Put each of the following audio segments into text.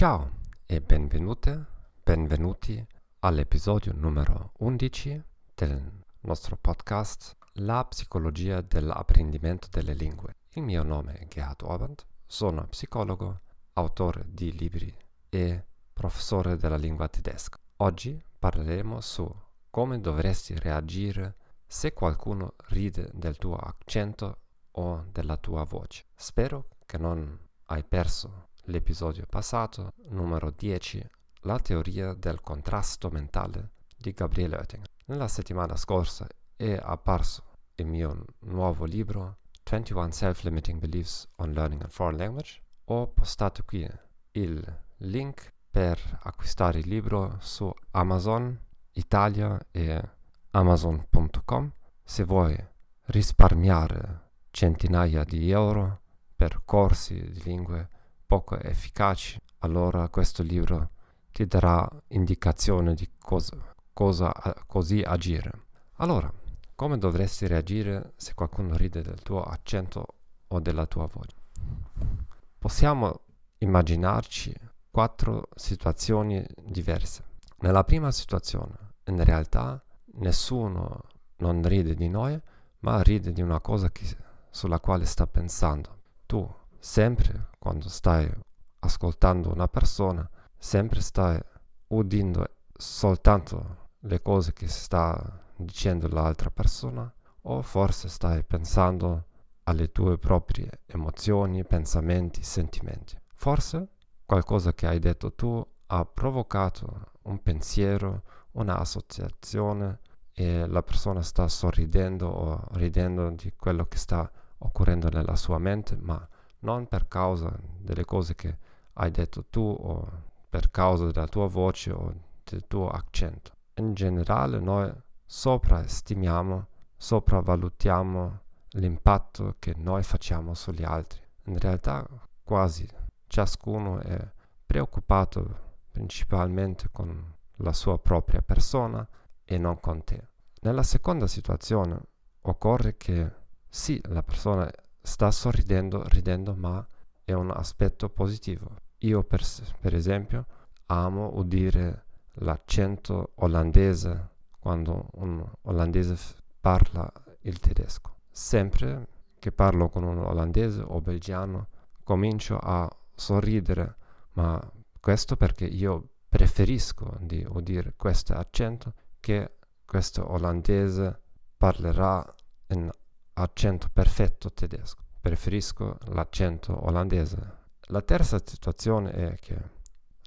Ciao e benvenute, benvenuti all'episodio numero 11 del nostro podcast La psicologia dell'apprendimento delle lingue. Il mio nome è Gerhard Orband, sono psicologo, autore di libri e professore della lingua tedesca. Oggi parleremo su come dovresti reagire se qualcuno ride del tuo accento o della tua voce. Spero che non hai perso l'episodio passato, numero 10, la teoria del contrasto mentale di Gabriele Oettinger. Nella settimana scorsa è apparso il mio nuovo libro 21 Self-Limiting Beliefs on Learning a Foreign Language. Ho postato qui il link per acquistare il libro su Amazon Italia e amazon.com se vuoi risparmiare centinaia di euro per corsi di lingue poco efficaci, allora questo libro ti darà indicazione di cosa, cosa così agire. Allora, come dovresti reagire se qualcuno ride del tuo accento o della tua voce? Possiamo immaginarci quattro situazioni diverse. Nella prima situazione, in realtà, nessuno non ride di noi, ma ride di una cosa che, sulla quale sta pensando. Tu sempre quando stai ascoltando una persona, sempre stai udendo soltanto le cose che sta dicendo l'altra persona o forse stai pensando alle tue proprie emozioni, pensamenti, sentimenti. Forse qualcosa che hai detto tu ha provocato un pensiero, un'associazione e la persona sta sorridendo o ridendo di quello che sta occorrendo nella sua mente, ma non per causa delle cose che hai detto tu o per causa della tua voce o del tuo accento. In generale noi sopraestimiamo, sopravvalutiamo l'impatto che noi facciamo sugli altri. In realtà quasi ciascuno è preoccupato principalmente con la sua propria persona e non con te. Nella seconda situazione occorre che sì, la persona sta sorridendo, ridendo, ma è un aspetto positivo. Io per, per esempio amo udire l'accento olandese quando un olandese parla il tedesco. Sempre che parlo con un olandese o belgiano comincio a sorridere, ma questo perché io preferisco di udire questo accento che questo olandese parlerà in accento perfetto tedesco. Preferisco l'accento olandese. La terza situazione è che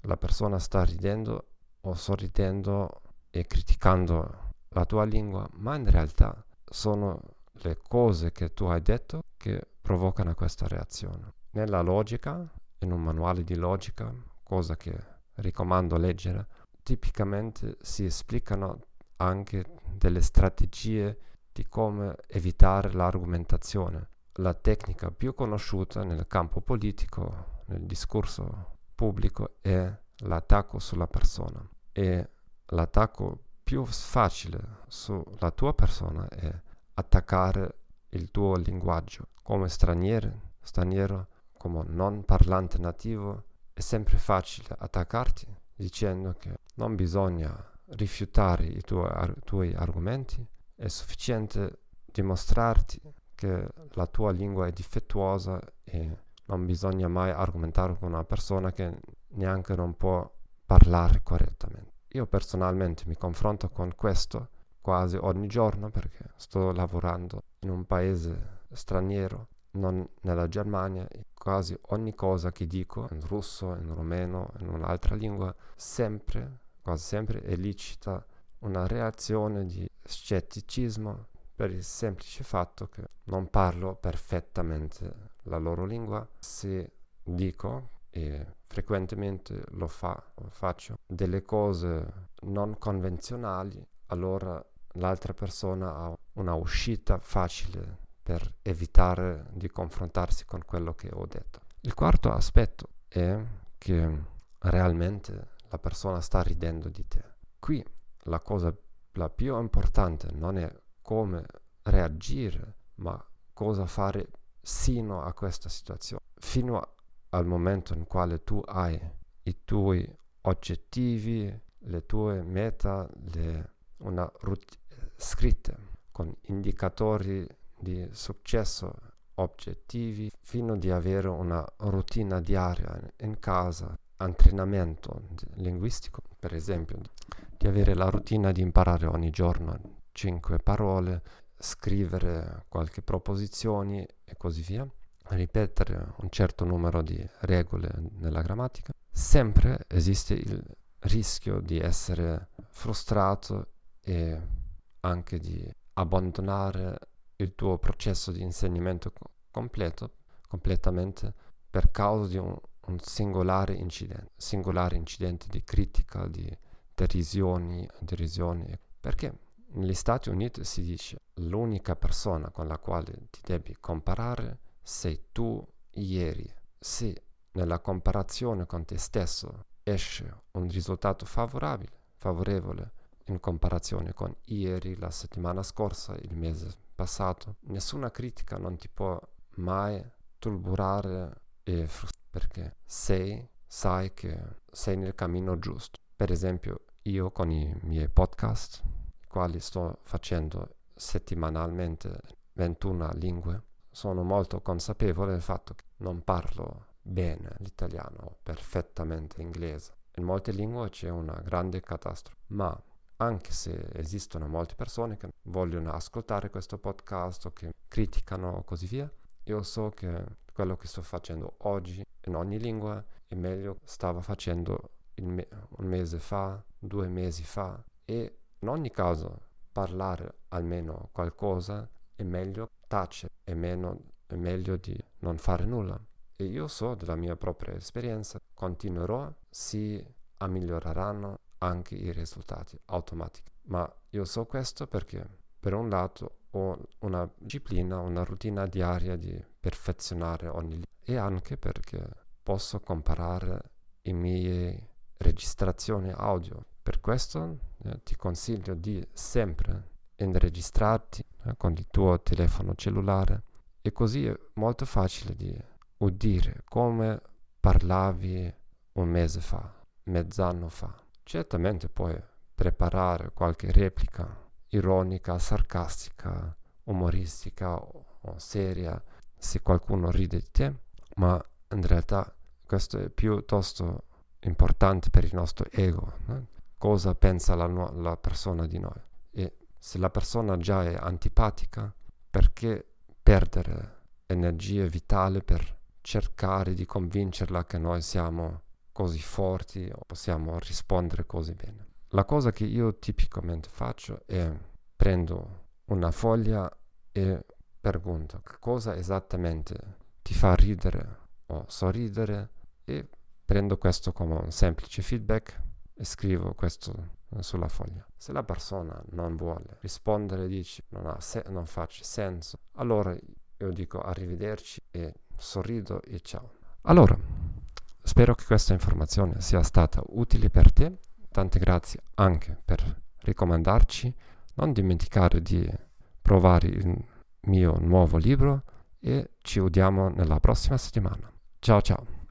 la persona sta ridendo o sorridendo e criticando la tua lingua, ma in realtà sono le cose che tu hai detto che provocano questa reazione. Nella logica, in un manuale di logica, cosa che raccomando leggere, tipicamente si esplicano anche delle strategie di come evitare l'argomentazione. La tecnica più conosciuta nel campo politico, nel discorso pubblico, è l'attacco sulla persona. E l'attacco più facile sulla tua persona è attaccare il tuo linguaggio. Come straniero, straniero, come non parlante nativo, è sempre facile attaccarti dicendo che non bisogna rifiutare i tuoi, ar- tuoi argomenti, è sufficiente dimostrarti che la tua lingua è difettuosa e non bisogna mai argomentare con una persona che neanche non può parlare correttamente. Io personalmente mi confronto con questo quasi ogni giorno perché sto lavorando in un paese straniero, non nella Germania, e quasi ogni cosa che dico in russo, in rumeno, in un'altra lingua, sempre, quasi sempre elicita una reazione di scetticismo per il semplice fatto che non parlo perfettamente la loro lingua. Se dico, e frequentemente lo, fa, faccio, delle cose non convenzionali, allora l'altra persona ha una uscita facile per evitare di confrontarsi con quello che ho detto. Il quarto aspetto è che realmente la persona sta ridendo di te. Qui la cosa la più importante non è come reagire, ma cosa fare sino a questa situazione. Fino al momento in quale tu hai i tuoi oggettivi, le tue meta, le, una rut- scritte con indicatori di successo obiettivi fino di avere una routine diaria in casa, allenamento linguistico, per esempio, di avere la routine di imparare ogni giorno cinque parole, scrivere qualche proposizioni e così via, ripetere un certo numero di regole nella grammatica, sempre esiste il rischio di essere frustrato e anche di abbandonare il tuo processo di insegnamento completo, completamente per causa di un, un singolare incidente, singolare incidente di critica, di derisioni, derisioni, perché negli Stati Uniti si dice l'unica persona con la quale ti devi comparare sei tu ieri. Se nella comparazione con te stesso esce un risultato favorabile, favorevole in comparazione con ieri, la settimana scorsa, il mese passato, nessuna critica non ti può mai turburare e frustrare perché sei, sai che sei nel cammino giusto. Per esempio, io con i miei podcast, i quali sto facendo settimanalmente 21 lingue, sono molto consapevole del fatto che non parlo bene l'italiano, perfettamente inglese. In molte lingue c'è una grande catastrofe, ma anche se esistono molte persone che vogliono ascoltare questo podcast o che criticano o così via, io so che quello che sto facendo oggi in ogni lingua è meglio stavo facendo me- un mese fa, due mesi fa e in ogni caso parlare almeno qualcosa è meglio tacere, è, meno, è meglio di non fare nulla. E io so dalla mia propria esperienza, continuerò, si miglioreranno anche i risultati automatici. Ma io so questo perché per un lato ho una disciplina, una routine diaria di perfezionare ogni libro e anche perché posso comparare le mie registrazioni audio. Per questo eh, ti consiglio di sempre registrarti eh, con il tuo telefono cellulare e così è molto facile di udire come parlavi un mese fa, mezz'anno fa. Certamente puoi preparare qualche replica ironica, sarcastica, umoristica o, seria se qualcuno ride di te, ma in realtà questo è piuttosto importante per il nostro ego. No? Cosa pensa la, la persona di noi? E se la persona già è antipatica, perché perdere energia vitale per cercare di convincerla che noi siamo così forti o possiamo rispondere così bene? La cosa che io tipicamente faccio è prendo una foglia e pregunto cosa esattamente ti fa ridere o sorridere e prendo questo come un semplice feedback e scrivo questo sulla foglia. Se la persona non vuole rispondere, dice non, se- non faccia senso, allora io dico arrivederci e sorrido e ciao. Allora, spero che questa informazione sia stata utile per te Tante grazie anche per raccomandarci. Non dimenticare di provare il mio nuovo libro e ci vediamo nella prossima settimana. Ciao ciao!